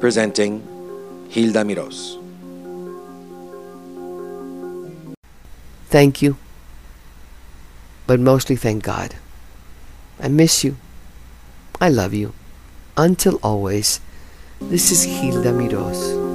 presenting Hilda Miros. Thank you. But mostly thank God. I miss you. I love you. Until always, this is Hilda Miros.